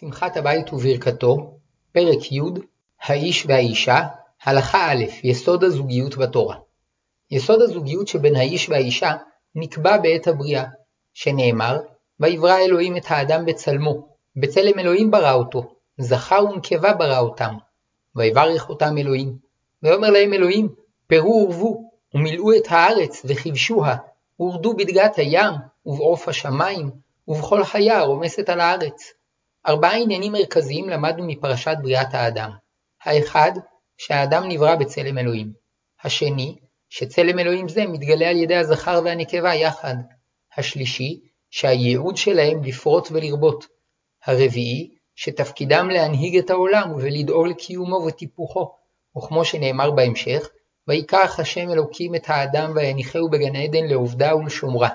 שמחת הבית וברכתו, פרק י' האיש והאישה, הלכה א' יסוד הזוגיות בתורה. יסוד הזוגיות שבין האיש והאישה נקבע בעת הבריאה, שנאמר ויברא אלוהים את האדם בצלמו, בצלם אלוהים ברא אותו, זכר ונקבה ברא אותם, ויברך אותם אלוהים. ויאמר להם אלוהים, פרו ורבו, ומילאו את הארץ וכבשוה, ורדו בדגת הים, ובעוף השמיים, ובכל חיה הרומסת על הארץ. ארבעה עניינים מרכזיים למדנו מפרשת בריאת האדם. האחד, שהאדם נברא בצלם אלוהים. השני, שצלם אלוהים זה מתגלה על ידי הזכר והנקבה יחד. השלישי, שהייעוד שלהם לפרוט ולרבות. הרביעי, שתפקידם להנהיג את העולם ולדאוג לקיומו וטיפוחו, וכמו שנאמר בהמשך, ויקח השם אלוקים את האדם ויניחהו בגן עדן לעובדה ולשומרה.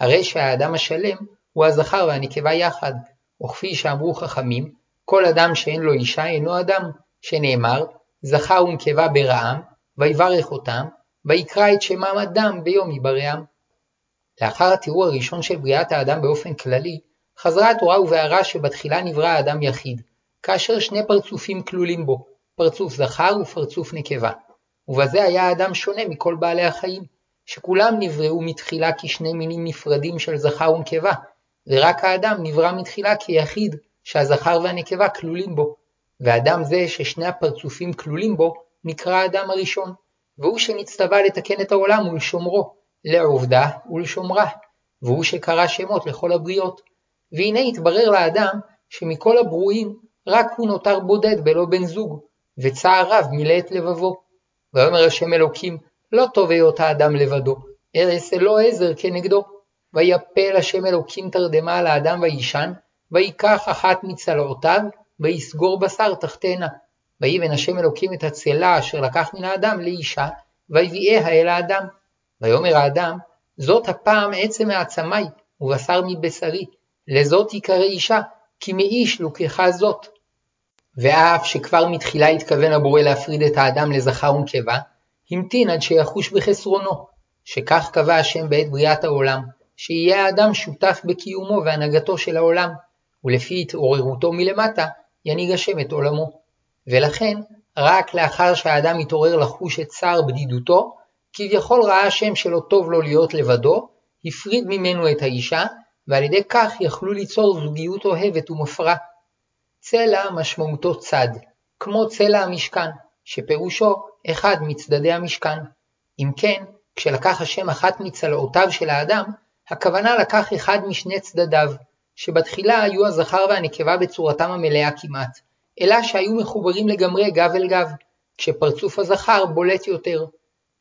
הרי שהאדם השלם הוא הזכר והנקבה יחד, וכפי שאמרו חכמים, כל אדם שאין לו אישה אינו אדם, שנאמר, זכר ונקבה ברעם, ויברך אותם, ויקרא את שמם אדם ביום יברעם. לאחר התיאור הראשון של בריאת האדם באופן כללי, חזרה התורה ובהערה שבתחילה נברא האדם יחיד, כאשר שני פרצופים כלולים בו, פרצוף זכר ופרצוף נקבה. ובזה היה האדם שונה מכל בעלי החיים, שכולם נבראו מתחילה כשני מינים נפרדים של זכר ונקבה, ורק האדם נברא מתחילה כיחיד שהזכר והנקבה כלולים בו, ואדם זה ששני הפרצופים כלולים בו נקרא האדם הראשון, והוא שנצטווה לתקן את העולם ולשומרו, לעובדה ולשומרה, והוא שקרא שמות לכל הבריות. והנה התברר לאדם שמכל הברואים רק הוא נותר בודד בלא בן זוג, וצער רב מילא את לבבו. ויאמר השם אלוקים, לא טוב היות האדם לבדו, ארס אלו עזר כנגדו. ויפל השם אלוקים תרדמה על האדם וישן, ויקח אחת מצלעותיו, ויסגור בשר תחתנה. ויבן השם אלוקים את הצלה אשר לקח מן האדם לאישה, ויביאיה אל האדם. ויאמר האדם, זאת הפעם עצם מעצמי, ובשר מבשרי, לזאת יקרא אישה, כי מאיש לוקחה זאת. ואף שכבר מתחילה התכוון הבורא להפריד את האדם לזכר ונקבה, המתין עד שיחוש בחסרונו, שכך קבע השם בעת בריאת העולם, שיהיה האדם שותף בקיומו והנהגתו של העולם, ולפי התעוררותו מלמטה, ינהיג השם את עולמו. ולכן, רק לאחר שהאדם מתעורר לחוש את צער בדידותו, כביכול ראה השם שלא טוב לו להיות לבדו, הפריד ממנו את האישה, ועל ידי כך יכלו ליצור זוגיות אוהבת ומפרה. צלע משמעותו צד, כמו צלע המשכן, שפירושו אחד מצדדי המשכן. אם כן, כשלקח השם אחת מצלעותיו של האדם, הכוונה לקח אחד משני צדדיו, שבתחילה היו הזכר והנקבה בצורתם המלאה כמעט, אלא שהיו מחוברים לגמרי גב אל גב, כשפרצוף הזכר בולט יותר.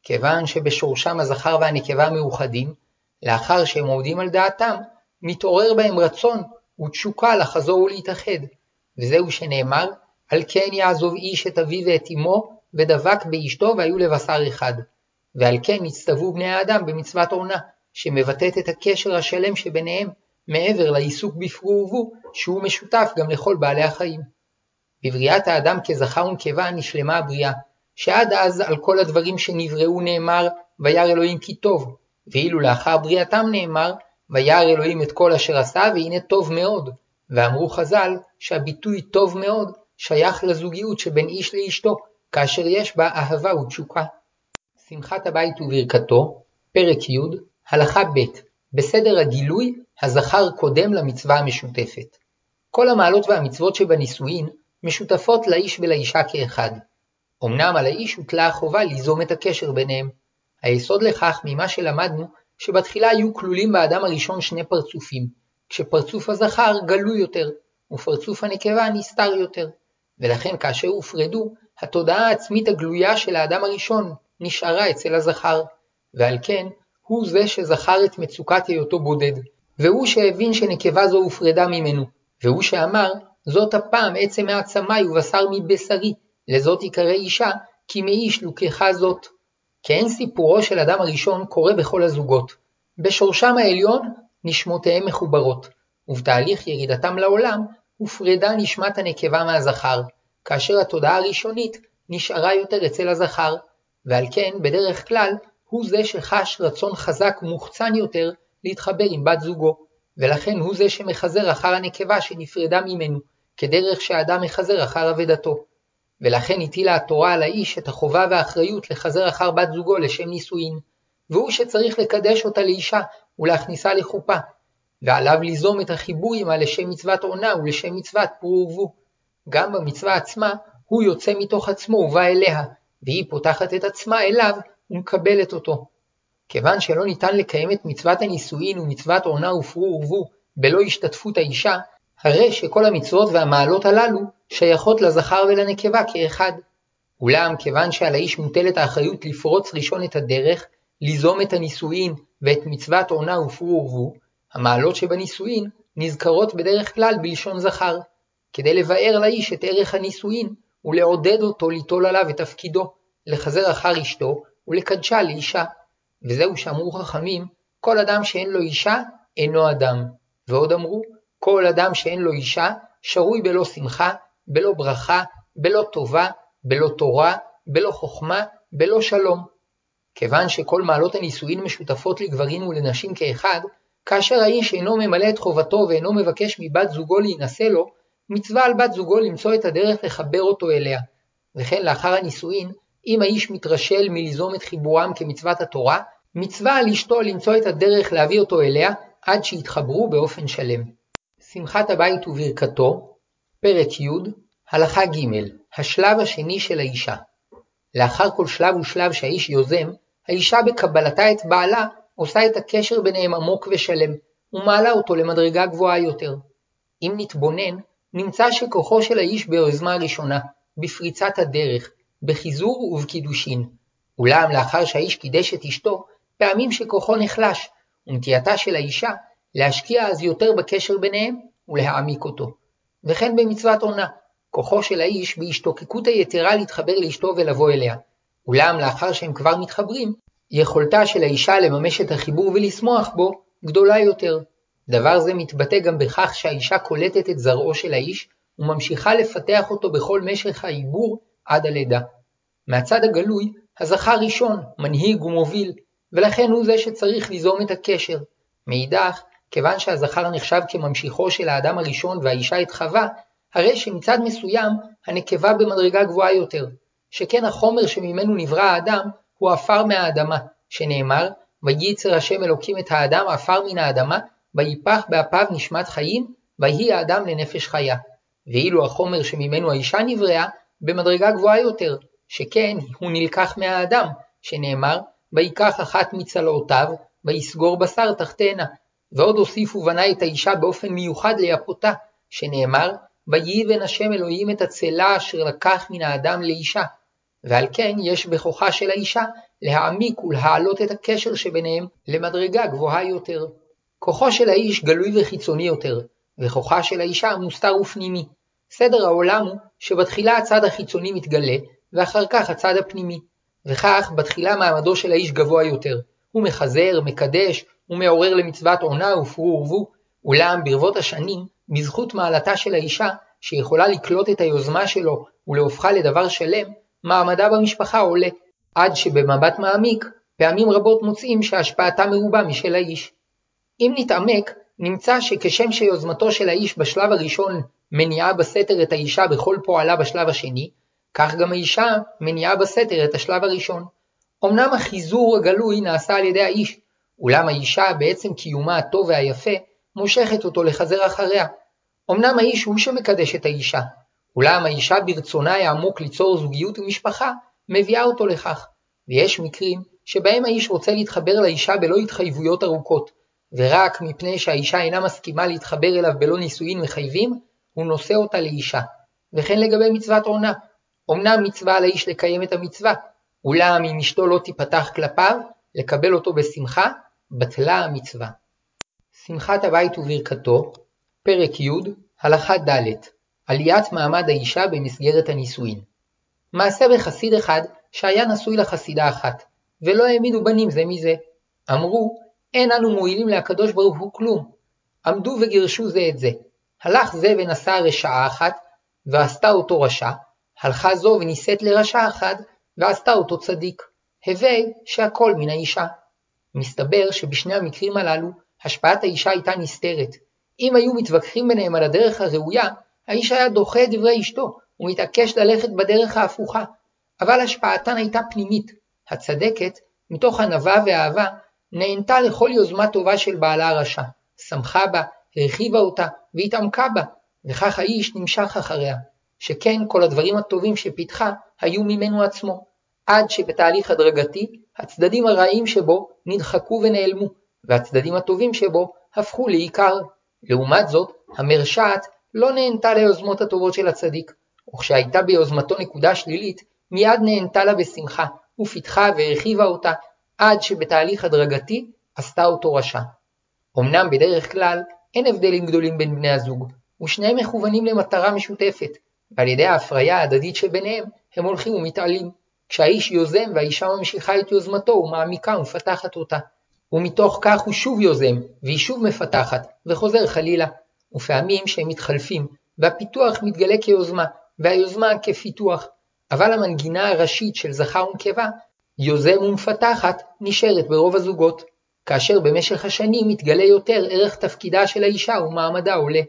כיוון שבשורשם הזכר והנקבה מאוחדים, לאחר שהם עומדים על דעתם, מתעורר בהם רצון ותשוקה לחזור ולהתאחד, וזהו שנאמר, על כן יעזוב איש את אביו ואת אמו, ודבק באשתו והיו לבשר אחד. ועל כן נצטוו בני האדם במצוות עונה, שמבטאת את הקשר השלם שביניהם, מעבר לעיסוק בפרו ורבו, שהוא משותף גם לכל בעלי החיים. בבריאת האדם כזכר ונקבה נשלמה הבריאה, שעד אז על כל הדברים שנבראו נאמר, וירא אלוהים כי טוב, ואילו לאחר בריאתם נאמר, וירא אלוהים את כל אשר עשה, והנה טוב מאוד. ואמרו חז"ל, שהביטוי טוב מאוד שייך לזוגיות שבין איש לאשתו, כאשר יש בה אהבה ותשוקה. שמחת הבית וברכתו, פרק י', הלכה ב' בסדר הגילוי, הזכר קודם למצווה המשותפת. כל המעלות והמצוות שבנישואין משותפות לאיש ולאישה כאחד. אמנם על האיש הוטלה החובה ליזום את הקשר ביניהם. היסוד לכך ממה שלמדנו, שבתחילה היו כלולים באדם הראשון שני פרצופים, כשפרצוף הזכר גלוי יותר, ופרצוף הנקבה נסתר יותר. ולכן כאשר הופרדו, התודעה העצמית הגלויה של האדם הראשון נשארה אצל הזכר, ועל כן הוא זה שזכר את מצוקת היותו בודד, והוא שהבין שנקבה זו הופרדה ממנו, והוא שאמר, זאת הפעם עצם מעצמי ובשר מבשרי, לזאת יקרא אישה, כי מאיש לוקחה זאת. כן סיפורו של אדם הראשון קורה בכל הזוגות. בשורשם העליון נשמותיהם מחוברות, ובתהליך ירידתם לעולם הופרדה נשמת הנקבה מהזכר, כאשר התודעה הראשונית נשארה יותר אצל הזכר, ועל כן בדרך כלל הוא זה שחש רצון חזק ומוחצן יותר להתחבר עם בת זוגו, ולכן הוא זה שמחזר אחר הנקבה שנפרדה ממנו, כדרך שאדם מחזר אחר אבדתו. ולכן הטילה התורה על האיש את החובה והאחריות לחזר אחר בת זוגו לשם נישואין, והוא שצריך לקדש אותה לאישה ולהכניסה לחופה, ועליו ליזום את החיבור עמה לשם מצוות עונה ולשם מצוות פרו ורבו. גם במצווה עצמה הוא יוצא מתוך עצמו ובא אליה, והיא פותחת את עצמה אליו ומקבלת אותו. כיוון שלא ניתן לקיים את מצוות הנישואין ומצוות עונה ופרו ורבו בלא השתתפות האישה, הרי שכל המצוות והמעלות הללו שייכות לזכר ולנקבה כאחד. אולם כיוון שעל האיש מוטלת האחריות לפרוץ ראשון את הדרך, ליזום את הנישואין ואת מצוות עונה ופרו ורבו, המעלות שבנישואין נזכרות בדרך כלל בלשון זכר, כדי לבאר לאיש את ערך הנישואין ולעודד אותו ליטול עליו את תפקידו, לחזר אחר אשתו ולקדשה לאישה. וזהו שאמרו חכמים, כל אדם שאין לו אישה, אינו אדם. ועוד אמרו, כל אדם שאין לו אישה, שרוי בלא שמחה, בלא ברכה, בלא טובה, בלא תורה, בלא חוכמה, בלא שלום. כיוון שכל מעלות הנישואין משותפות לגברים ולנשים כאחד, כאשר האיש אינו ממלא את חובתו ואינו מבקש מבת זוגו להינשא לו, מצווה על בת זוגו למצוא את הדרך לחבר אותו אליה. וכן לאחר הנישואין, אם האיש מתרשל מליזום את חיבורם כמצוות התורה, מצווה על אשתו למצוא את הדרך להביא אותו אליה עד שיתחברו באופן שלם. שמחת הבית וברכתו, פרק י', הלכה ג', השלב השני של האישה. לאחר כל שלב ושלב שהאיש יוזם, האישה בקבלתה את בעלה עושה את הקשר ביניהם עמוק ושלם, ומעלה אותו למדרגה גבוהה יותר. אם נתבונן, נמצא שכוחו של האיש ביוזמה הראשונה, בפריצת הדרך, בחיזור ובקידושין. אולם לאחר שהאיש קידש את אשתו, פעמים שכוחו נחלש, ונטייתה של האישה להשקיע אז יותר בקשר ביניהם ולהעמיק אותו. וכן במצוות עונה, כוחו של האיש בהשתוקקות היתרה להתחבר לאשתו ולבוא אליה. אולם לאחר שהם כבר מתחברים, יכולתה של האישה לממש את החיבור ולשמוח בו גדולה יותר. דבר זה מתבטא גם בכך שהאישה קולטת את זרעו של האיש וממשיכה לפתח אותו בכל משך העיבור עד הלידה. מהצד הגלוי, הזכר ראשון, מנהיג ומוביל, ולכן הוא זה שצריך ליזום את הקשר. מאידך, כיוון שהזכר נחשב כממשיכו של האדם הראשון והאישה את חווה, הרי שמצד מסוים הנקבה במדרגה גבוהה יותר, שכן החומר שממנו נברא האדם הוא עפר מהאדמה, שנאמר, וייצר השם אלוקים את האדם עפר מן האדמה, ויפח באפיו נשמת חיים, ויהי האדם לנפש חיה. ואילו החומר שממנו האישה נבראה, במדרגה גבוהה יותר, שכן הוא נלקח מהאדם, שנאמר, ויקח אחת מצלעותיו, ויסגור בשר תחתנה. ועוד הוסיף ובנה את האישה באופן מיוחד ליפותה, שנאמר, ויבן השם אלוהים את הצלה אשר לקח מן האדם לאישה. ועל כן יש בכוחה של האישה להעמיק ולהעלות את הקשר שביניהם למדרגה גבוהה יותר. כוחו של האיש גלוי וחיצוני יותר, וכוחה של האישה מוסתר ופנימי. סדר העולם הוא שבתחילה הצד החיצוני מתגלה, ואחר כך הצד הפנימי. וכך בתחילה מעמדו של האיש גבוה יותר. הוא מחזר, מקדש, ומעורר למצוות עונה ופרו ורבו, אולם ברבות השנים, בזכות מעלתה של האישה, שיכולה לקלוט את היוזמה שלו ולהופכה לדבר שלם, מעמדה במשפחה עולה, עד שבמבט מעמיק, פעמים רבות מוצאים שהשפעתה מרובה משל האיש. אם נתעמק, נמצא שכשם שיוזמתו של האיש בשלב הראשון מניעה בסתר את האישה בכל פועלה בשלב השני, כך גם האישה מניעה בסתר את השלב הראשון. אמנם החיזור הגלוי נעשה על ידי האיש, אולם האישה בעצם קיומה הטוב והיפה, מושכת אותו לחזר אחריה. אמנם האיש הוא שמקדש את האישה, אולם האישה ברצונה העמוק ליצור זוגיות ומשפחה, מביאה אותו לכך. ויש מקרים שבהם האיש רוצה להתחבר לאישה בלא התחייבויות ארוכות, ורק מפני שהאישה אינה מסכימה להתחבר אליו בלא נישואין מחייבים, הוא נושא אותה לאישה. וכן לגבי מצוות עונה. אמנם מצווה על האיש לקיים את המצווה, אולם אם אשתו לא תיפתח כלפיו, לקבל אותו בשמחה, בטלה המצווה. שמחת הבית וברכתו, פרק י', הלכה ד' עליית מעמד האישה במסגרת הנישואין. מעשה בחסיד אחד שהיה נשוי לחסידה אחת, ולא העמידו בנים זה מזה. אמרו, אין אנו מועילים להקדוש ברוך הוא כלום. עמדו וגירשו זה את זה. הלך זה ונשא רשעה אחת, ועשתה אותו רשע, הלכה זו ונישאת לרשע אחד, ועשתה אותו צדיק. הווי שהכל מן האישה. מסתבר שבשני המקרים הללו, השפעת האישה הייתה נסתרת. אם היו מתווכחים ביניהם על הדרך הראויה, האיש היה דוחה את דברי אשתו, ומתעקש ללכת בדרך ההפוכה, אבל השפעתן הייתה פנימית. הצדקת, מתוך ענווה ואהבה, נענתה לכל יוזמה טובה של בעלה הרשע, שמחה בה, הרחיבה אותה והתעמקה בה, וכך האיש נמשך אחריה, שכן כל הדברים הטובים שפיתחה היו ממנו עצמו, עד שבתהליך הדרגתי הצדדים הרעים שבו נדחקו ונעלמו, והצדדים הטובים שבו הפכו לעיקר. לעומת זאת, המרשעת לא נהנתה ליוזמות הטובות של הצדיק, וכשהייתה ביוזמתו נקודה שלילית, מיד נהנתה לה בשמחה, ופיתחה והרחיבה אותה, עד שבתהליך הדרגתי עשתה אותו רשע. אמנם בדרך כלל אין הבדלים גדולים בין בני הזוג, ושניהם מכוונים למטרה משותפת, ועל ידי ההפריה ההדדית שביניהם הם הולכים ומתעלים, כשהאיש יוזם והאישה ממשיכה את יוזמתו ומעמיקה ומפתחת אותה. ומתוך כך הוא שוב יוזם, והיא שוב מפתחת, וחוזר חלילה. ופעמים שהם מתחלפים, והפיתוח מתגלה כיוזמה, והיוזמה כפיתוח, אבל המנגינה הראשית של זכר ונקבה, יוזם ומפתחת, נשארת ברוב הזוגות, כאשר במשך השנים מתגלה יותר ערך תפקידה של האישה ומעמדה עולה.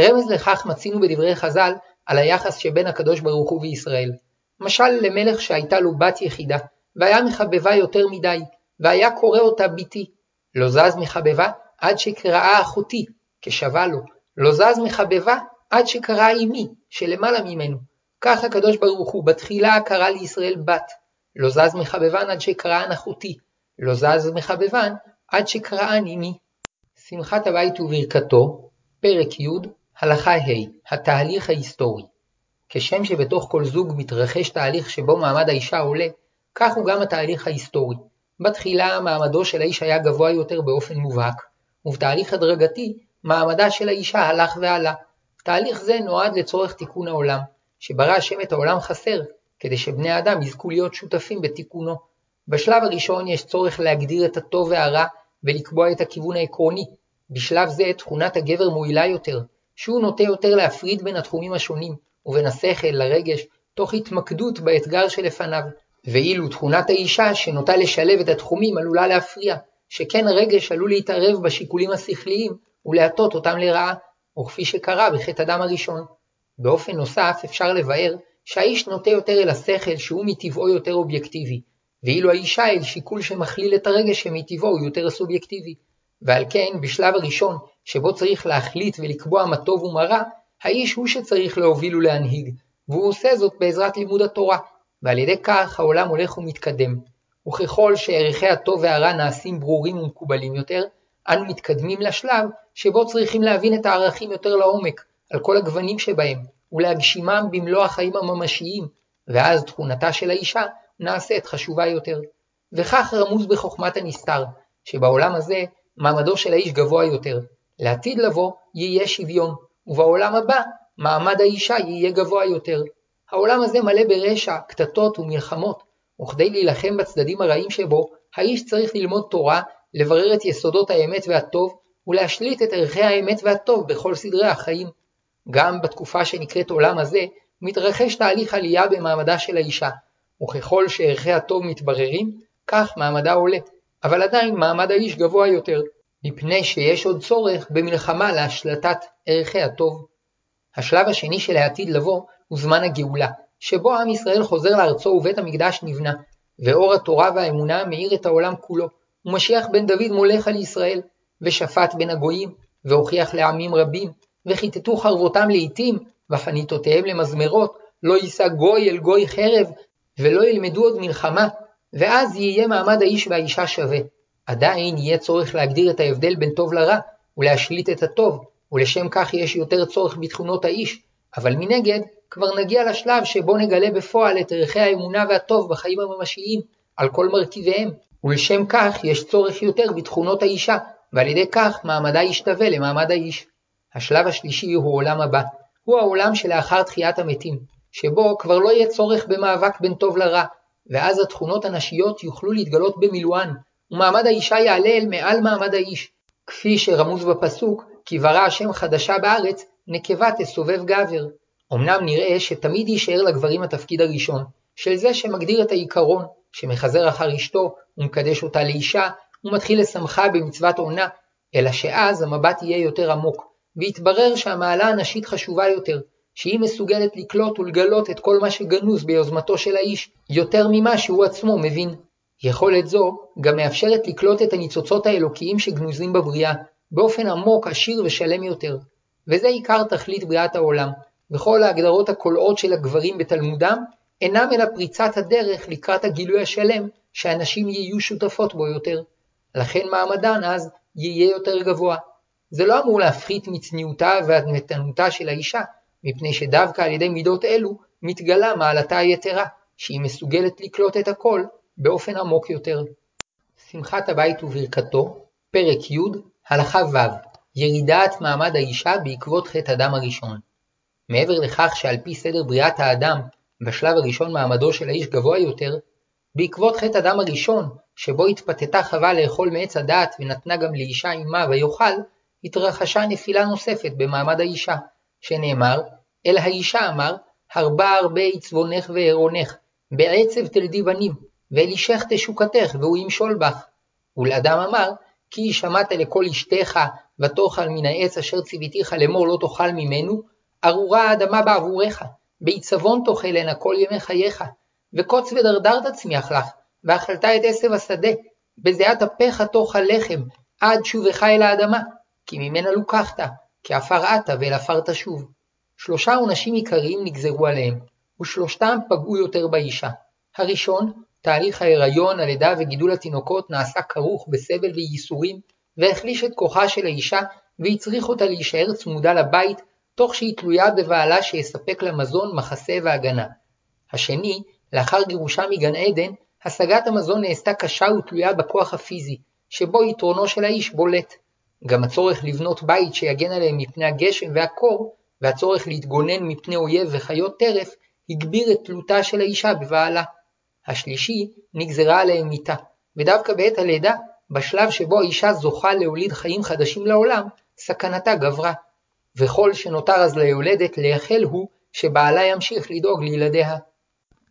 רמז לכך מצינו בדברי חז"ל על היחס שבין הקדוש ברוך הוא וישראל. משל למלך שהייתה לו בת יחידה, והיה מחבבה יותר מדי, והיה קורא אותה בתי. לא זז מחבבה עד שקראה אחותי, כשווה לו. לא זז מחבבה עד שקראה אמי, שלמעלה ממנו. כך הקדוש ברוך הוא בתחילה קרא לישראל בת. לא זז מחבבן עד שקראן אחותי. לא זז מחבבן עד שקראן אמי. שמחת הבית וברכתו, פרק י', הלכה ה', התהליך ההיסטורי. כשם שבתוך כל זוג מתרחש תהליך שבו מעמד האישה עולה, כך הוא גם התהליך ההיסטורי. בתחילה מעמדו של האיש היה גבוה יותר באופן מובהק, ובתהליך הדרגתי מעמדה של האישה הלך ועלה. תהליך זה נועד לצורך תיקון העולם, שברא השם את העולם חסר, כדי שבני האדם יזכו להיות שותפים בתיקונו. בשלב הראשון יש צורך להגדיר את הטוב והרע ולקבוע את הכיוון העקרוני. בשלב זה תכונת הגבר מועילה יותר, שהוא נוטה יותר להפריד בין התחומים השונים, ובין השכל לרגש, תוך התמקדות באתגר שלפניו, ואילו תכונת האישה שנוטה לשלב את התחומים עלולה להפריע, שכן הרגש עלול להתערב בשיקולים השכליים ולהטות אותם לרעה, וכפי שקרה בחטא אדם הראשון. באופן נוסף אפשר לבאר שהאיש נוטה יותר אל השכל שהוא מטבעו יותר אובייקטיבי, ואילו האישה אל שיקול שמכליל את הרגש שמטבעו הוא יותר סובייקטיבי. ועל כן, בשלב הראשון, שבו צריך להחליט ולקבוע מה טוב ומה רע, האיש הוא שצריך להוביל ולהנהיג, והוא עושה זאת בעזרת לימוד התורה, ועל ידי כך העולם הולך ומתקדם. וככל שערכי הטוב והרע נעשים ברורים ומקובלים יותר, אנו מתקדמים לשלב שבו צריכים להבין את הערכים יותר לעומק, על כל הגוונים שבהם, ולהגשימם במלוא החיים הממשיים, ואז תכונתה של האישה נעשית חשובה יותר. וכך רמוז בחוכמת הנסתר, שבעולם הזה מעמדו של האיש גבוה יותר, לעתיד לבוא יהיה שוויון, ובעולם הבא מעמד האישה יהיה גבוה יותר. העולם הזה מלא ברשע, קטטות ומלחמות, וכדי להילחם בצדדים הרעים שבו, האיש צריך ללמוד תורה, לברר את יסודות האמת והטוב, ולהשליט את ערכי האמת והטוב בכל סדרי החיים. גם בתקופה שנקראת עולם הזה, מתרחש תהליך עלייה במעמדה של האישה, וככל שערכי הטוב מתבררים, כך מעמדה עולה, אבל עדיין מעמד האיש גבוה יותר, מפני שיש עוד צורך במלחמה להשלטת ערכי הטוב. השלב השני של העתיד לבוא הוא זמן הגאולה, שבו עם ישראל חוזר לארצו ובית המקדש נבנה, ואור התורה והאמונה מאיר את העולם כולו, ומשיח בן דוד מולך על ישראל, ושפט בין הגויים, והוכיח לעמים רבים, וכיתתו חרבותם לעתים, וחניתותיהם למזמרות, לא יישא גוי אל גוי חרב, ולא ילמדו עוד מלחמה, ואז יהיה מעמד האיש והאישה שווה. עדיין יהיה צורך להגדיר את ההבדל בין טוב לרע, ולהשליט את הטוב, ולשם כך יש יותר צורך בתכונות האיש, אבל מנגד, כבר נגיע לשלב שבו נגלה בפועל את ערכי האמונה והטוב בחיים הממשיים, על כל מרכיביהם, ולשם כך יש צורך יותר בתכונות האישה, ועל ידי כך מעמדה ישתווה למעמד האיש. השלב השלישי הוא עולם הבא, הוא העולם שלאחר תחיית המתים, שבו כבר לא יהיה צורך במאבק בין טוב לרע, ואז התכונות הנשיות יוכלו להתגלות במילואן, ומעמד האישה יעלה אל מעל מעמד האיש, כפי שרמוז בפסוק, כי ברא השם חדשה בארץ, נקבה תסובב גבר. אמנם נראה שתמיד יישאר לגברים התפקיד הראשון, של זה שמגדיר את העיקרון, שמחזר אחר אשתו, ומקדש אותה לאישה, ומתחיל לשמחה במצוות עונה, אלא שאז המבט יהיה יותר עמוק, והתברר שהמעלה הנשית חשובה יותר, שהיא מסוגלת לקלוט ולגלות את כל מה שגנוז ביוזמתו של האיש, יותר ממה שהוא עצמו מבין. יכולת זו גם מאפשרת לקלוט את הניצוצות האלוקיים שגנוזים בבריאה, באופן עמוק, עשיר ושלם יותר. וזה עיקר תכלית בריאת העולם, וכל ההגדרות הקולעות של הגברים בתלמודם אינם אלא פריצת הדרך לקראת הגילוי השלם שהנשים יהיו שותפות בו יותר. לכן מעמדן אז יהיה יותר גבוה. זה לא אמור להפחית מצניעותה ועדנתנותה של האישה, מפני שדווקא על ידי מידות אלו מתגלה מעלתה היתרה, שהיא מסוגלת לקלוט את הכל באופן עמוק יותר. שמחת הבית וברכתו, פרק י', הלכה ו', ירידת מעמד האישה בעקבות חטא אדם הראשון. מעבר לכך שעל פי סדר בריאת האדם, בשלב הראשון מעמדו של האיש גבוה יותר, בעקבות חטא אדם הראשון, שבו התפתתה חווה לאכול מעץ הדעת ונתנה גם לאישה עמה ויאכל, התרחשה נפילה נוספת במעמד האישה, שנאמר, אל האישה אמר, הרבה הרבה עצבונך ועירונך, בעצב תלדי בנים, ואל אישך תשוקתך, והוא ימשול בך. ולאדם אמר, כי שמעת לכל אשתך, ותאכל מן העץ אשר ציוויתיך לאמור לא תאכל ממנו, ארורה האדמה בעבורך, בעיצבון תאכלנה כל ימי חייך, וקוץ ודרדר תצמיח לך, ואכלת את עשב השדה, בזיעת אפיך תאכל לחם, עד שובך אל האדמה, כי ממנה לוקחת, כי עפר עתה ואל עפר תשוב. שלושה עונשים עיקריים נגזרו עליהם, ושלושתם פגעו יותר באישה. הראשון, תהליך ההיריון, הלידה וגידול התינוקות נעשה כרוך בסבל וייסורים, והחליש את כוחה של האישה, והצריך אותה להישאר צמודה לבית, תוך שהיא תלויה בבעלה שיספק לה מזון, מחסה והגנה. השני, לאחר גירושה מגן עדן, השגת המזון נעשתה קשה ותלויה בכוח הפיזי, שבו יתרונו של האיש בולט. גם הצורך לבנות בית שיגן עליהם מפני הגשם והקור, והצורך להתגונן מפני אויב וחיות טרף, הגביר את תלותה של האישה בבעלה. השלישי, נגזרה עליהם מיתה, ודווקא בעת הלידה, בשלב שבו האישה זוכה להוליד חיים חדשים לעולם, סכנתה גברה. וכל שנותר אז ליולדת לייחל הוא שבעלה ימשיך לדאוג לילדיה.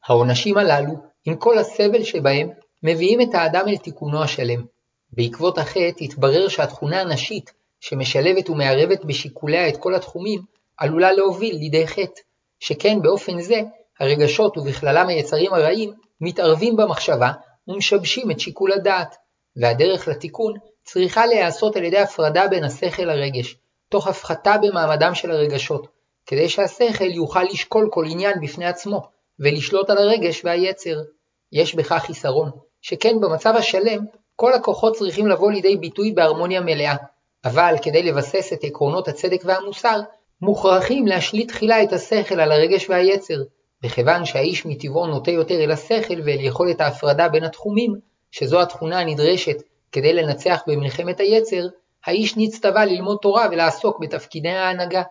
העונשים הללו, עם כל הסבל שבהם, מביאים את האדם אל תיקונו השלם. בעקבות החטא התברר שהתכונה הנשית, שמשלבת ומערבת בשיקוליה את כל התחומים, עלולה להוביל לידי חטא, שכן באופן זה, הרגשות ובכללם היצרים הרעים, מתערבים במחשבה ומשבשים את שיקול הדעת, והדרך לתיקון צריכה להיעשות על ידי הפרדה בין השכל לרגש, תוך הפחתה במעמדם של הרגשות, כדי שהשכל יוכל לשקול כל עניין בפני עצמו, ולשלוט על הרגש והיצר. יש בכך חיסרון, שכן במצב השלם, כל הכוחות צריכים לבוא לידי ביטוי בהרמוניה מלאה, אבל כדי לבסס את עקרונות הצדק והמוסר, מוכרחים להשליט תחילה את השכל על הרגש והיצר, וכיוון שהאיש מטבעו נוטה יותר אל השכל ואל יכולת ההפרדה בין התחומים, שזו התכונה הנדרשת כדי לנצח במלחמת היצר, האיש נצטווה ללמוד תורה ולעסוק בתפקידי ההנהגה.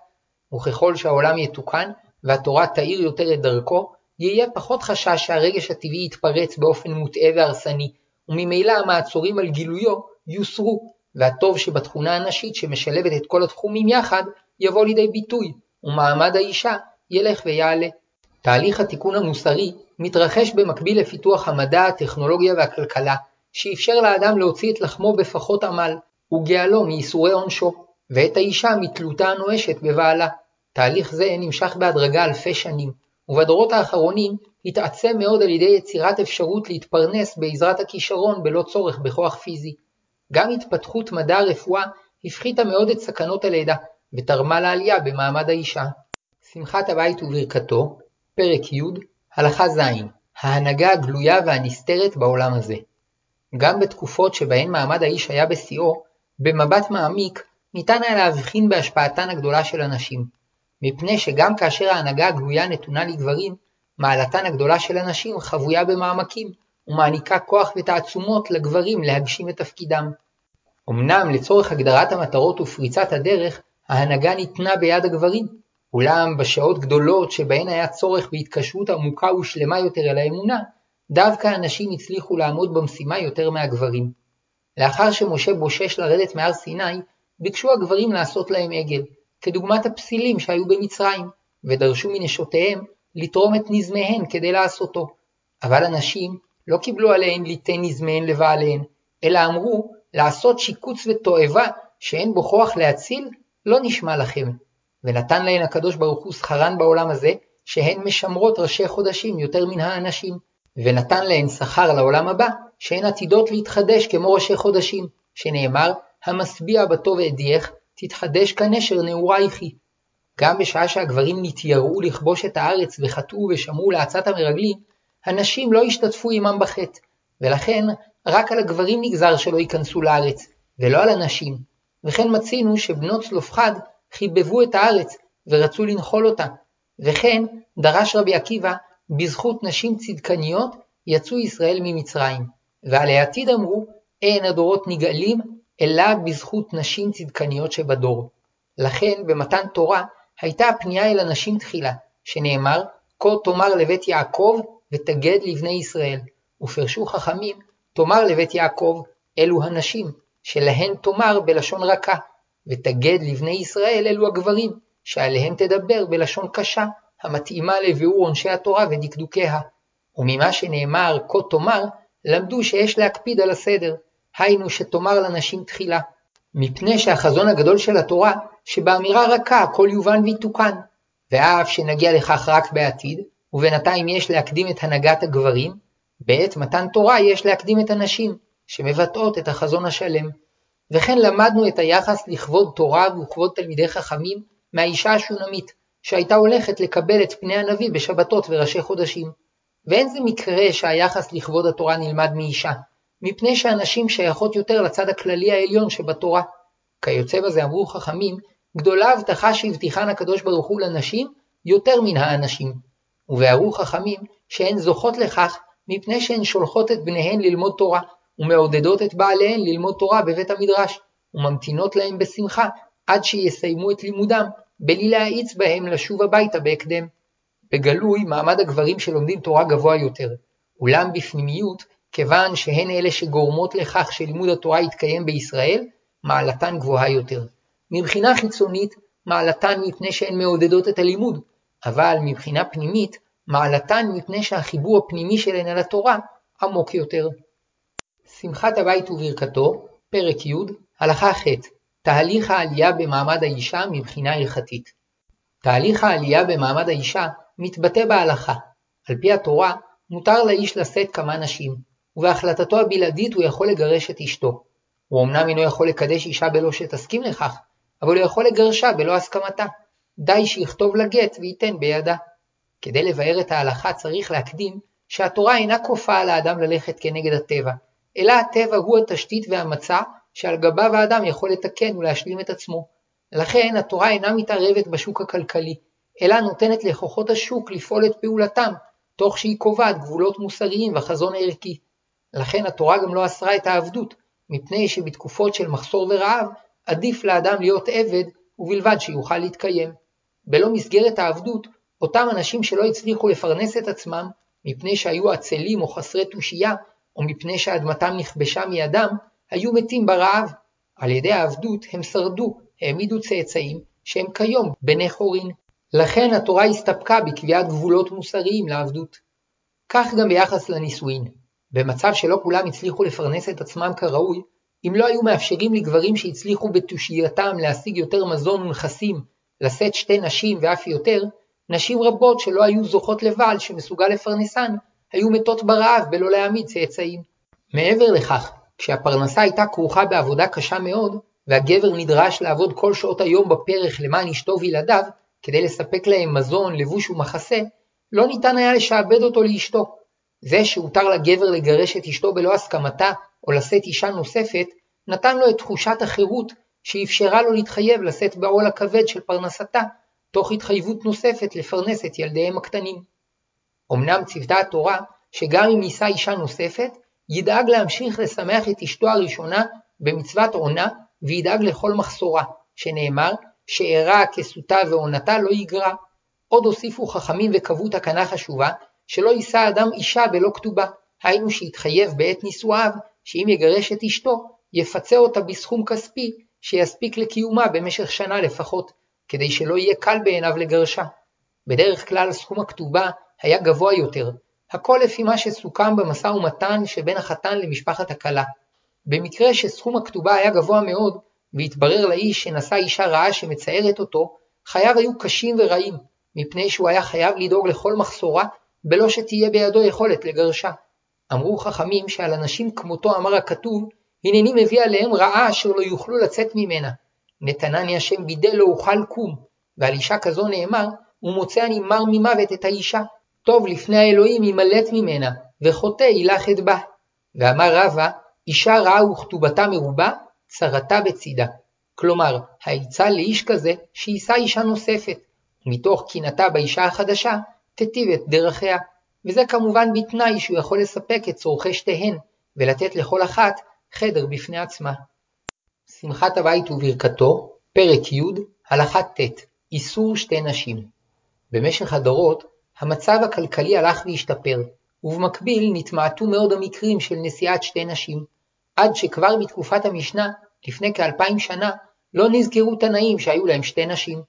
וככל שהעולם יתוקן, והתורה תאיר יותר את דרכו, יהיה פחות חשש שהרגש הטבעי יתפרץ באופן מוטעה והרסני, וממילא המעצורים על גילויו יוסרו, והטוב שבתכונה הנשית שמשלבת את כל התחומים יחד, יבוא לידי ביטוי, ומעמד האישה ילך ויעלה. תהליך התיקון המוסרי מתרחש במקביל לפיתוח המדע, הטכנולוגיה והכלכלה, שאפשר לאדם להוציא את לחמו בפחות עמל, וגאלו מייסורי עונשו, ואת האישה מתלותה הנואשת בבעלה. תהליך זה נמשך בהדרגה אלפי שנים, ובדורות האחרונים התעצם מאוד על ידי יצירת אפשרות להתפרנס בעזרת הכישרון בלא צורך בכוח פיזי. גם התפתחות מדע הרפואה הפחיתה מאוד את סכנות הלידה, ותרמה לעלייה במעמד האישה. שמחת הבית וברכתו, פרק י', הלכה ז', ההנהגה הגלויה והנסתרת בעולם הזה. גם בתקופות שבהן מעמד האיש היה בשיאו, במבט מעמיק ניתן היה להבחין בהשפעתן הגדולה של הנשים, מפני שגם כאשר ההנהגה הגלויה נתונה לגברים, מעלתן הגדולה של הנשים חבויה במעמקים, ומעניקה כוח ותעצומות לגברים להגשים את תפקידם. אמנם לצורך הגדרת המטרות ופריצת הדרך, ההנהגה ניתנה ביד הגברים, אולם בשעות גדולות שבהן היה צורך בהתקשרות עמוקה ושלמה יותר אל האמונה, דווקא הנשים הצליחו לעמוד במשימה יותר מהגברים. לאחר שמשה בושש לרדת מהר סיני, ביקשו הגברים לעשות להם עגל, כדוגמת הפסילים שהיו במצרים, ודרשו מנשותיהם לתרום את נזמיהן כדי לעשותו. אבל הנשים לא קיבלו עליהן ליתן נזמיהן לבעליהן, אלא אמרו לעשות שיקוץ ותועבה שאין בו כוח להציל, לא נשמע לכם. ונתן להן הקדוש ברוך הוא שכרן בעולם הזה, שהן משמרות ראשי חודשים יותר מן האנשים. ונתן להן שכר לעולם הבא, שהן עתידות להתחדש כמו ראשי חודשים, שנאמר, המשביע בטוב אדיח, תתחדש כנשר נעורייך היא. גם בשעה שהגברים נתייראו לכבוש את הארץ וחטאו ושמעו לעצת המרגלים, הנשים לא השתתפו עמם בחטא, ולכן רק על הגברים נגזר שלא ייכנסו לארץ, ולא על הנשים. וכן מצינו שבנות צלופחד חיבבו את הארץ, ורצו לנחול אותה. וכן דרש רבי עקיבא, בזכות נשים צדקניות יצאו ישראל ממצרים. ועל העתיד אמרו, אין הדורות נגאלים, אלא בזכות נשים צדקניות שבדור. לכן במתן תורה הייתה הפנייה אל הנשים תחילה, שנאמר, כה תאמר לבית יעקב ותגד לבני ישראל. ופרשו חכמים, תאמר לבית יעקב, אלו הנשים, שלהן תאמר בלשון רכה, ותגד לבני ישראל אלו הגברים, שעליהם תדבר בלשון קשה, המתאימה לביאור עונשי התורה ודקדוקיה. וממה שנאמר כה תאמר, למדו שיש להקפיד על הסדר, היינו שתאמר לנשים תחילה. מפני שהחזון הגדול של התורה, שבאמירה רכה הכל יובן ויתוקן, ואף שנגיע לכך רק בעתיד, ובינתיים יש להקדים את הנהגת הגברים, בעת מתן תורה יש להקדים את הנשים, שמבטאות את החזון השלם. וכן למדנו את היחס לכבוד תורה וכבוד תלמידי חכמים מהאישה השונמית, שהייתה הולכת לקבל את פני הנביא בשבתות וראשי חודשים. ואין זה מקרה שהיחס לכבוד התורה נלמד מאישה, מפני שהנשים שייכות יותר לצד הכללי העליון שבתורה. כיוצא בזה אמרו חכמים, גדולה הבטחה שהבטיחן הקדוש ברוך הוא לנשים יותר מן האנשים. ובהרו חכמים שהן זוכות לכך מפני שהן שולחות את בניהן ללמוד תורה, ומעודדות את בעליהן ללמוד תורה בבית המדרש, וממתינות להם בשמחה עד שיסיימו את לימודם, בלי להאיץ בהם לשוב הביתה בהקדם. בגלוי מעמד הגברים שלומדים תורה גבוה יותר, אולם בפנימיות, כיוון שהן אלה שגורמות לכך שלימוד התורה יתקיים בישראל, מעלתן גבוהה יותר. מבחינה חיצונית, מעלתן מפני שהן מעודדות את הלימוד, אבל מבחינה פנימית, מעלתן מפני שהחיבור הפנימי שלהן על התורה עמוק יותר. שמחת הבית וברכתו, פרק י', הלכה ח' תהליך העלייה במעמד האישה מבחינה הלכתית. תהליך העלייה במעמד האישה מתבטא בהלכה. על פי התורה, מותר לאיש לשאת כמה נשים, ובהחלטתו הבלעדית הוא יכול לגרש את אשתו. הוא אמנם אינו יכול לקדש אישה בלא שתסכים לכך, אבל הוא יכול לגרשה בלא הסכמתה. די שיכתוב לה גט וייתן בידה. כדי לבאר את ההלכה צריך להקדים שהתורה אינה כופה על האדם ללכת כנגד הטבע, אלא הטבע הוא התשתית והמצע שעל גביו האדם יכול לתקן ולהשלים את עצמו. לכן התורה אינה מתערבת בשוק הכלכלי, אלא נותנת לכוחות השוק לפעול את פעולתם, תוך שהיא קובעת גבולות מוסריים וחזון ערכי. לכן התורה גם לא אסרה את העבדות, מפני שבתקופות של מחסור ורעב, עדיף לאדם להיות עבד, ובלבד שיוכל להתקיים. בלא מסגרת העבדות, אותם אנשים שלא הצליחו לפרנס את עצמם, מפני שהיו עצלים או חסרי תושייה, או מפני שאדמתם נכבשה מידם, היו מתים ברעב. על ידי העבדות הם שרדו, העמידו צאצאים, שהם כיום בני חורין. לכן התורה הסתפקה בקביעת גבולות מוסריים לעבדות. כך גם ביחס לנישואין. במצב שלא כולם הצליחו לפרנס את עצמם כראוי, אם לא היו מאפשרים לגברים שהצליחו בתושייתם להשיג יותר מזון ונכסים, לשאת שתי נשים ואף יותר, נשים רבות שלא היו זוכות לבעל שמסוגל לפרנסן, היו מתות ברעב בלא להעמיד צאצאים. מעבר לכך, כשהפרנסה הייתה כרוכה בעבודה קשה מאוד, והגבר נדרש לעבוד כל שעות היום בפרך למען אשתו וילדיו, כדי לספק להם מזון, לבוש ומחסה, לא ניתן היה לשעבד אותו לאשתו. זה שהותר לגבר לגרש את אשתו בלא הסכמתה, או לשאת אישה נוספת, נתן לו את תחושת החירות שאפשרה לו להתחייב לשאת בעול הכבד של פרנסתה, תוך התחייבות נוספת לפרנס את ילדיהם הקטנים. אמנם ציוותה התורה שגם אם יישא אישה נוספת, ידאג להמשיך לשמח את אשתו הראשונה במצוות עונה, וידאג לכל מחסורה, שנאמר, שאירע כסותה ועונתה לא יגרע. עוד הוסיפו חכמים וקבעו תקנה חשובה, שלא יישא אדם אישה בלא כתובה, היינו שיתחייב בעת נישואיו, שאם יגרש את אשתו, יפצה אותה בסכום כספי, שיספיק לקיומה במשך שנה לפחות, כדי שלא יהיה קל בעיניו לגרשה. בדרך כלל סכום הכתובה היה גבוה יותר, הכל לפי מה שסוכם במשא ומתן שבין החתן למשפחת הכלה. במקרה שסכום הכתובה היה גבוה מאוד, והתברר לאיש שנשא אישה רעה שמצערת אותו, חייו היו קשים ורעים, מפני שהוא היה חייב לדאוג לכל מחסורה, בלא שתהיה בידו יכולת לגרשה. אמרו חכמים שעל אנשים כמותו אמר הכתוב, הנני מביא עליהם רעה אשר לא יוכלו לצאת ממנה. נתנני השם בידי לא אוכל קום, ועל אישה כזו נאמר, ומוצא אני מר ממוות את האישה. טוב לפני האלוהים ימלט ממנה, וחוטא יילך את בה. ואמר רבא, אישה רעה וכתובתה מרובה, צרתה בצידה. כלומר, העצה לאיש כזה, שיישא אישה נוספת, ומתוך קינתה באישה החדשה, תיטיב את דרכיה. וזה כמובן בתנאי שהוא יכול לספק את צורכי שתיהן, ולתת לכל אחת חדר בפני עצמה. שמחת הבית וברכתו, פרק י', הלכה ט', איסור שתי נשים. במשך הדורות, המצב הכלכלי הלך והשתפר, ובמקביל נתמעטו מאוד המקרים של נשיאת שתי נשים, עד שכבר בתקופת המשנה, לפני כאלפיים שנה, לא נזכרו תנאים שהיו להם שתי נשים.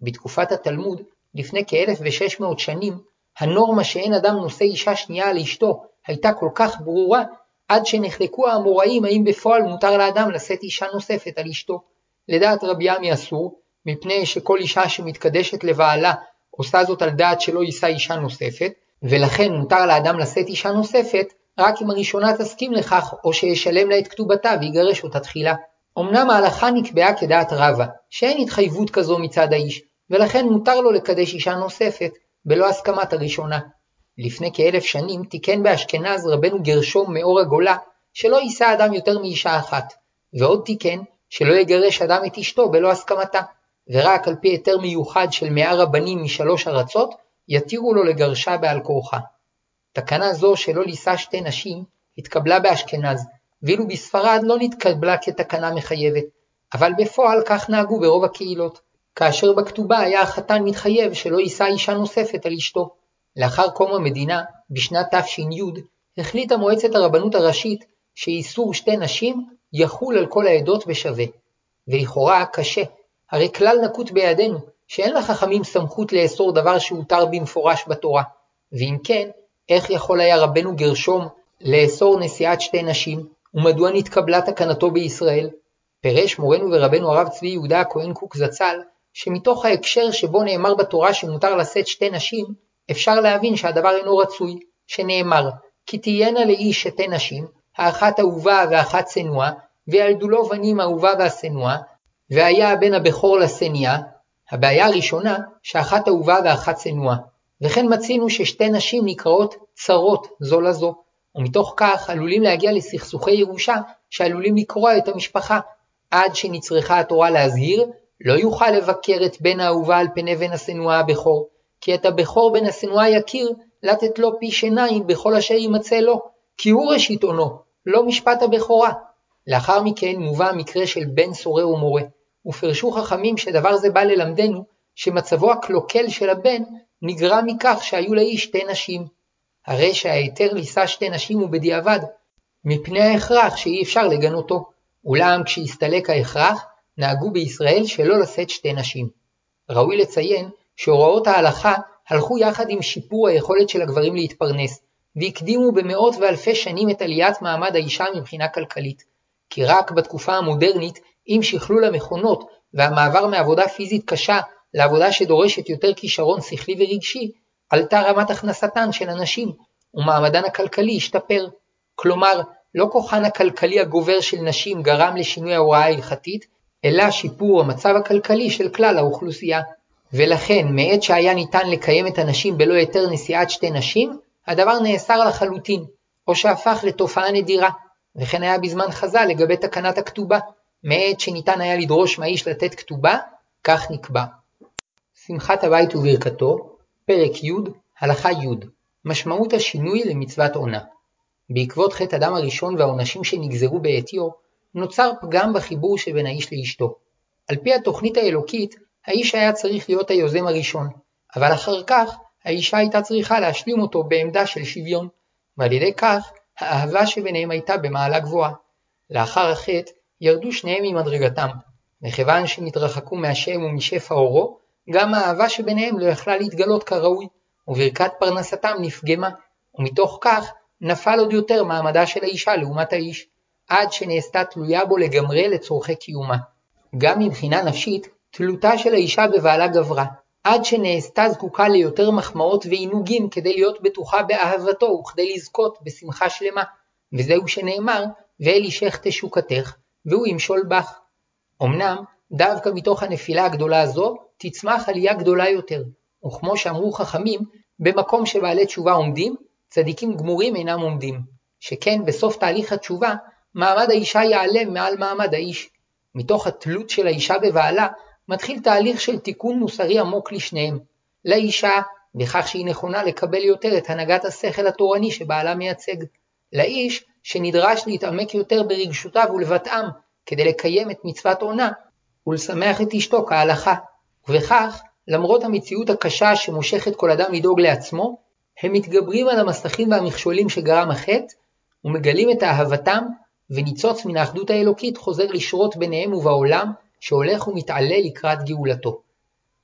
בתקופת התלמוד, לפני כ-1600 שנים, הנורמה שאין אדם נושא אישה שנייה על אשתו הייתה כל כך ברורה, עד שנחלקו האמוראים האם בפועל מותר לאדם לשאת אישה נוספת על אשתו. לדעת רבי עמי אסור, מפני שכל אישה שמתקדשת לבעלה עושה זאת על דעת שלא יישא אישה נוספת, ולכן מותר לאדם לשאת אישה נוספת רק אם הראשונה תסכים לכך או שישלם לה את כתובתה ויגרש אותה תחילה. אמנם ההלכה נקבעה כדעת רבה, שאין התחייבות כזו מצד האיש, ולכן מותר לו לקדש אישה נוספת, בלא הסכמת הראשונה. לפני כאלף שנים תיקן באשכנז רבנו גרשום מאור הגולה, שלא יישא אדם יותר מאישה אחת, ועוד תיקן שלא יגרש אדם את אשתו בלא הסכמתה, ורק על פי היתר מיוחד של מאה רבנים משלוש ארצות, יתירו לו לגרשה בעל כורחה. תקנה זו שלא לישא שתי נשים התקבלה באשכנז, ואילו בספרד לא נתקבלה כתקנה מחייבת, אבל בפועל כך נהגו ברוב הקהילות, כאשר בכתובה היה החתן מתחייב שלא יישא אישה נוספת על אשתו. לאחר קום המדינה, בשנת תש"י, החליטה מועצת הרבנות הראשית שאיסור שתי נשים יחול על כל העדות בשווה. ולכאורה קשה, הרי כלל נקוט בידינו, שאין לחכמים סמכות לאסור דבר שהותר במפורש בתורה, ואם כן, איך יכול היה רבנו גרשום לאסור נשיאת שתי נשים, ומדוע נתקבלה תקנתו בישראל? פירש מורנו ורבנו הרב צבי יהודה הכהן קוק זצ"ל, שמתוך ההקשר שבו נאמר בתורה שמותר לשאת שתי נשים, אפשר להבין שהדבר אינו רצוי, שנאמר, כי תהיינה לאיש שתי נשים, האחת אהובה והאחת שנואה, וילדו לו בנים האהובה והשנואה, והיה הבן הבכור לשניה, הבעיה הראשונה, שאחת אהובה ואחת שנואה. וכן מצינו ששתי נשים נקראות צרות זו לזו, ומתוך כך עלולים להגיע לסכסוכי ירושה שעלולים לקרוע את המשפחה, עד שנצרכה התורה להזהיר, לא יוכל לבקר את בן האהובה על פני בן השנואה הבכור, כי את הבכור בן השנואה יכיר, לתת לו פי שיניים בכל אשר יימצא לו, כי הוא ראשית עונו, לא משפט הבכורה. לאחר מכן מובא המקרה של בן סורר ומורה, ופרשו חכמים שדבר זה בא ללמדנו, שמצבו הקלוקל של הבן נגרע מכך שהיו לאיש שתי נשים. הרי שההיתר לישא שתי נשים הוא בדיעבד, מפני ההכרח שאי אפשר לגנותו. אולם כשהסתלק ההכרח, נהגו בישראל שלא לשאת שתי נשים. ראוי לציין שהוראות ההלכה הלכו יחד עם שיפור היכולת של הגברים להתפרנס, והקדימו במאות ואלפי שנים את עליית מעמד האישה מבחינה כלכלית. כי רק בתקופה המודרנית, עם שכלול המכונות והמעבר מעבודה פיזית קשה לעבודה שדורשת יותר כישרון שכלי ורגשי, עלתה רמת הכנסתן של הנשים, ומעמדן הכלכלי השתפר. כלומר, לא כוחן הכלכלי הגובר של נשים גרם לשינוי ההוראה ההלכתית, אלא שיפור המצב הכלכלי של כלל האוכלוסייה. ולכן, מעת שהיה ניתן לקיים את הנשים בלא היתר נשיאת שתי נשים, הדבר נאסר לחלוטין, או שהפך לתופעה נדירה, וכן היה בזמן חז"ל לגבי תקנת הכתובה, מעת שניתן היה לדרוש מהאיש לתת כתובה, כך נקבע. שמחת הבית וברכתו, פרק י', הלכה י', משמעות השינוי למצוות עונה. בעקבות חטא אדם הראשון והעונשים שנגזרו בעטיו, נוצר פגם בחיבור שבין האיש לאשתו. על פי התוכנית האלוקית, האיש היה צריך להיות היוזם הראשון, אבל אחר כך האישה הייתה צריכה להשלים אותו בעמדה של שוויון, ועל ידי כך האהבה שביניהם הייתה במעלה גבוהה. לאחר החטא ירדו שניהם ממדרגתם, מכיוון שנתרחקו מהשם ומשפע אורו, גם האהבה שביניהם לא יכלה להתגלות כראוי, וברכת פרנסתם נפגמה, ומתוך כך נפל עוד יותר מעמדה של האישה לעומת האיש, עד שנעשתה תלויה בו לגמרי לצורכי קיומה. גם מבחינה נפשית, תלותה של האישה בבעלה גברה, עד שנעשתה זקוקה ליותר מחמאות ועינוגים כדי להיות בטוחה באהבתו וכדי לזכות בשמחה שלמה, וזהו שנאמר, ואל אישך תשוקתך, והוא ימשול בך. אמנם, דווקא מתוך הנפילה הגדולה הזו, תצמח עלייה גדולה יותר, וכמו שאמרו חכמים, במקום שבעלי תשובה עומדים, צדיקים גמורים אינם עומדים, שכן בסוף תהליך התשובה, מעמד האישה ייעלם מעל מעמד האיש. מתוך התלות של האישה בבעלה, מתחיל תהליך של תיקון מוסרי עמוק לשניהם. לאישה, בכך שהיא נכונה לקבל יותר את הנהגת השכל התורני שבעלה מייצג. לאיש, שנדרש להתעמק יותר ברגשותיו ולבטאם, כדי לקיים את מצוות עונה, ולשמח את אשתו כהלכה. ובכך, למרות המציאות הקשה שמושכת כל אדם לדאוג לעצמו, הם מתגברים על המסכים והמכשולים שגרם החטא, ומגלים את אהבתם, וניצוץ מן האחדות האלוקית חוזר לשרות ביניהם ובעולם, שהולך ומתעלה לקראת גאולתו.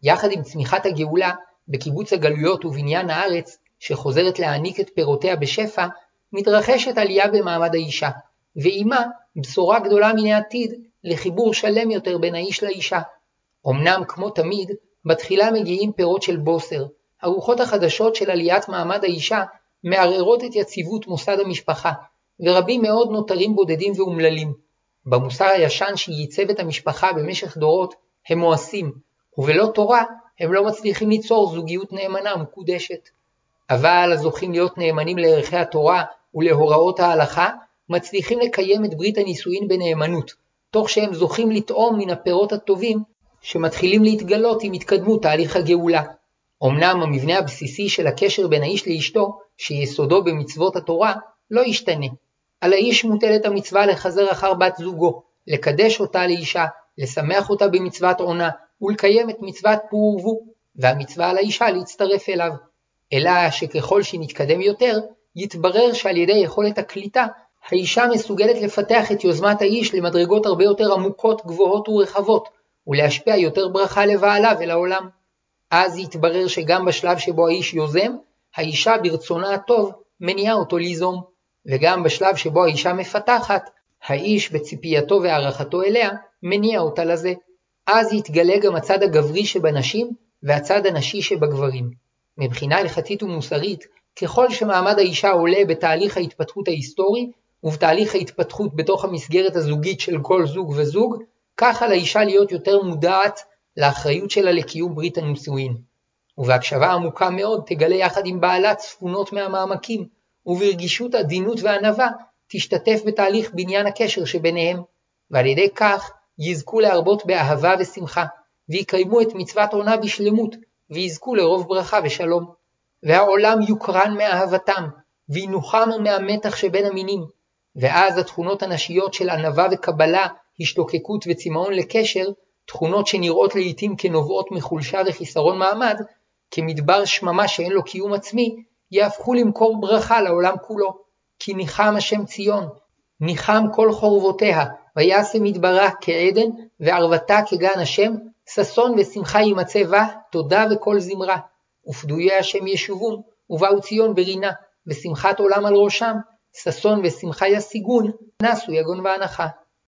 יחד עם צמיחת הגאולה, בקיבוץ הגלויות ובניין הארץ, שחוזרת להעניק את פירותיה בשפע, מתרחשת עלייה במעמד האישה, ועימה בשורה גדולה מן העתיד לחיבור שלם יותר בין האיש לאישה. אמנם, כמו תמיד, בתחילה מגיעים פירות של בוסר, הרוחות החדשות של עליית מעמד האישה מערערות את יציבות מוסד המשפחה, ורבים מאוד נותרים בודדים ואומללים. במוסר הישן שייצב את המשפחה במשך דורות הם מואסים, ובלא תורה הם לא מצליחים ליצור זוגיות נאמנה ומקודשת. אבל הזוכים להיות נאמנים לערכי התורה ולהוראות ההלכה, מצליחים לקיים את ברית הנישואין בנאמנות, תוך שהם זוכים לטעום מן הפירות הטובים שמתחילים להתגלות עם התקדמות תהליך הגאולה. אמנם המבנה הבסיסי של הקשר בין האיש לאשתו, שיסודו במצוות התורה, לא ישתנה. על האיש מוטלת המצווה לחזר אחר בת זוגו, לקדש אותה לאישה, לשמח אותה במצוות עונה, ולקיים את מצוות פור ורבו, והמצווה על האישה להצטרף אליו. אלא שככל שנתקדם יותר, יתברר שעל ידי יכולת הקליטה, האישה מסוגלת לפתח את יוזמת האיש למדרגות הרבה יותר עמוקות, גבוהות ורחבות, ולהשפיע יותר ברכה לבעלה ולעולם. אז יתברר שגם בשלב שבו האיש יוזם, האישה ברצונה הטוב מניעה אותו ליזום, וגם בשלב שבו האישה מפתחת, האיש בציפייתו והערכתו אליה מניע אותה לזה. אז יתגלה גם הצד הגברי שבנשים והצד הנשי שבגברים. מבחינה הלכתית ומוסרית, ככל שמעמד האישה עולה בתהליך ההתפתחות ההיסטורי, ובתהליך ההתפתחות בתוך המסגרת הזוגית של כל זוג וזוג, כך על האישה להיות יותר מודעת לאחריות שלה לקיום ברית הנישואין. ובהקשבה עמוקה מאוד תגלה יחד עם בעלה צפונות מהמעמקים, וברגישות עדינות וענווה תשתתף בתהליך בניין הקשר שביניהם, ועל ידי כך יזכו להרבות באהבה ושמחה, ויקיימו את מצוות עונה בשלמות, ויזכו לרוב ברכה ושלום. והעולם יוקרן מאהבתם, וינוחם מהמתח שבין המינים, ואז התכונות הנשיות של ענווה וקבלה, השתוקקות וצמאון לקשר, תכונות שנראות לעיתים כנובעות מחולשה וחיסרון מעמד, כמדבר שממה שאין לו קיום עצמי, יהפכו למקור ברכה לעולם כולו. כי ניחם השם ציון, ניחם כל חורבותיה, ויעשה מדברה כעדן, וערבתה כגן השם, ששון ושמחה יימצא בה, תודה וכל זמרה. ופדויי השם ישובון, ובאו ציון ברינה, ושמחת עולם על ראשם, ששון ושמחה ישיגון, נסו יגון ואנחה.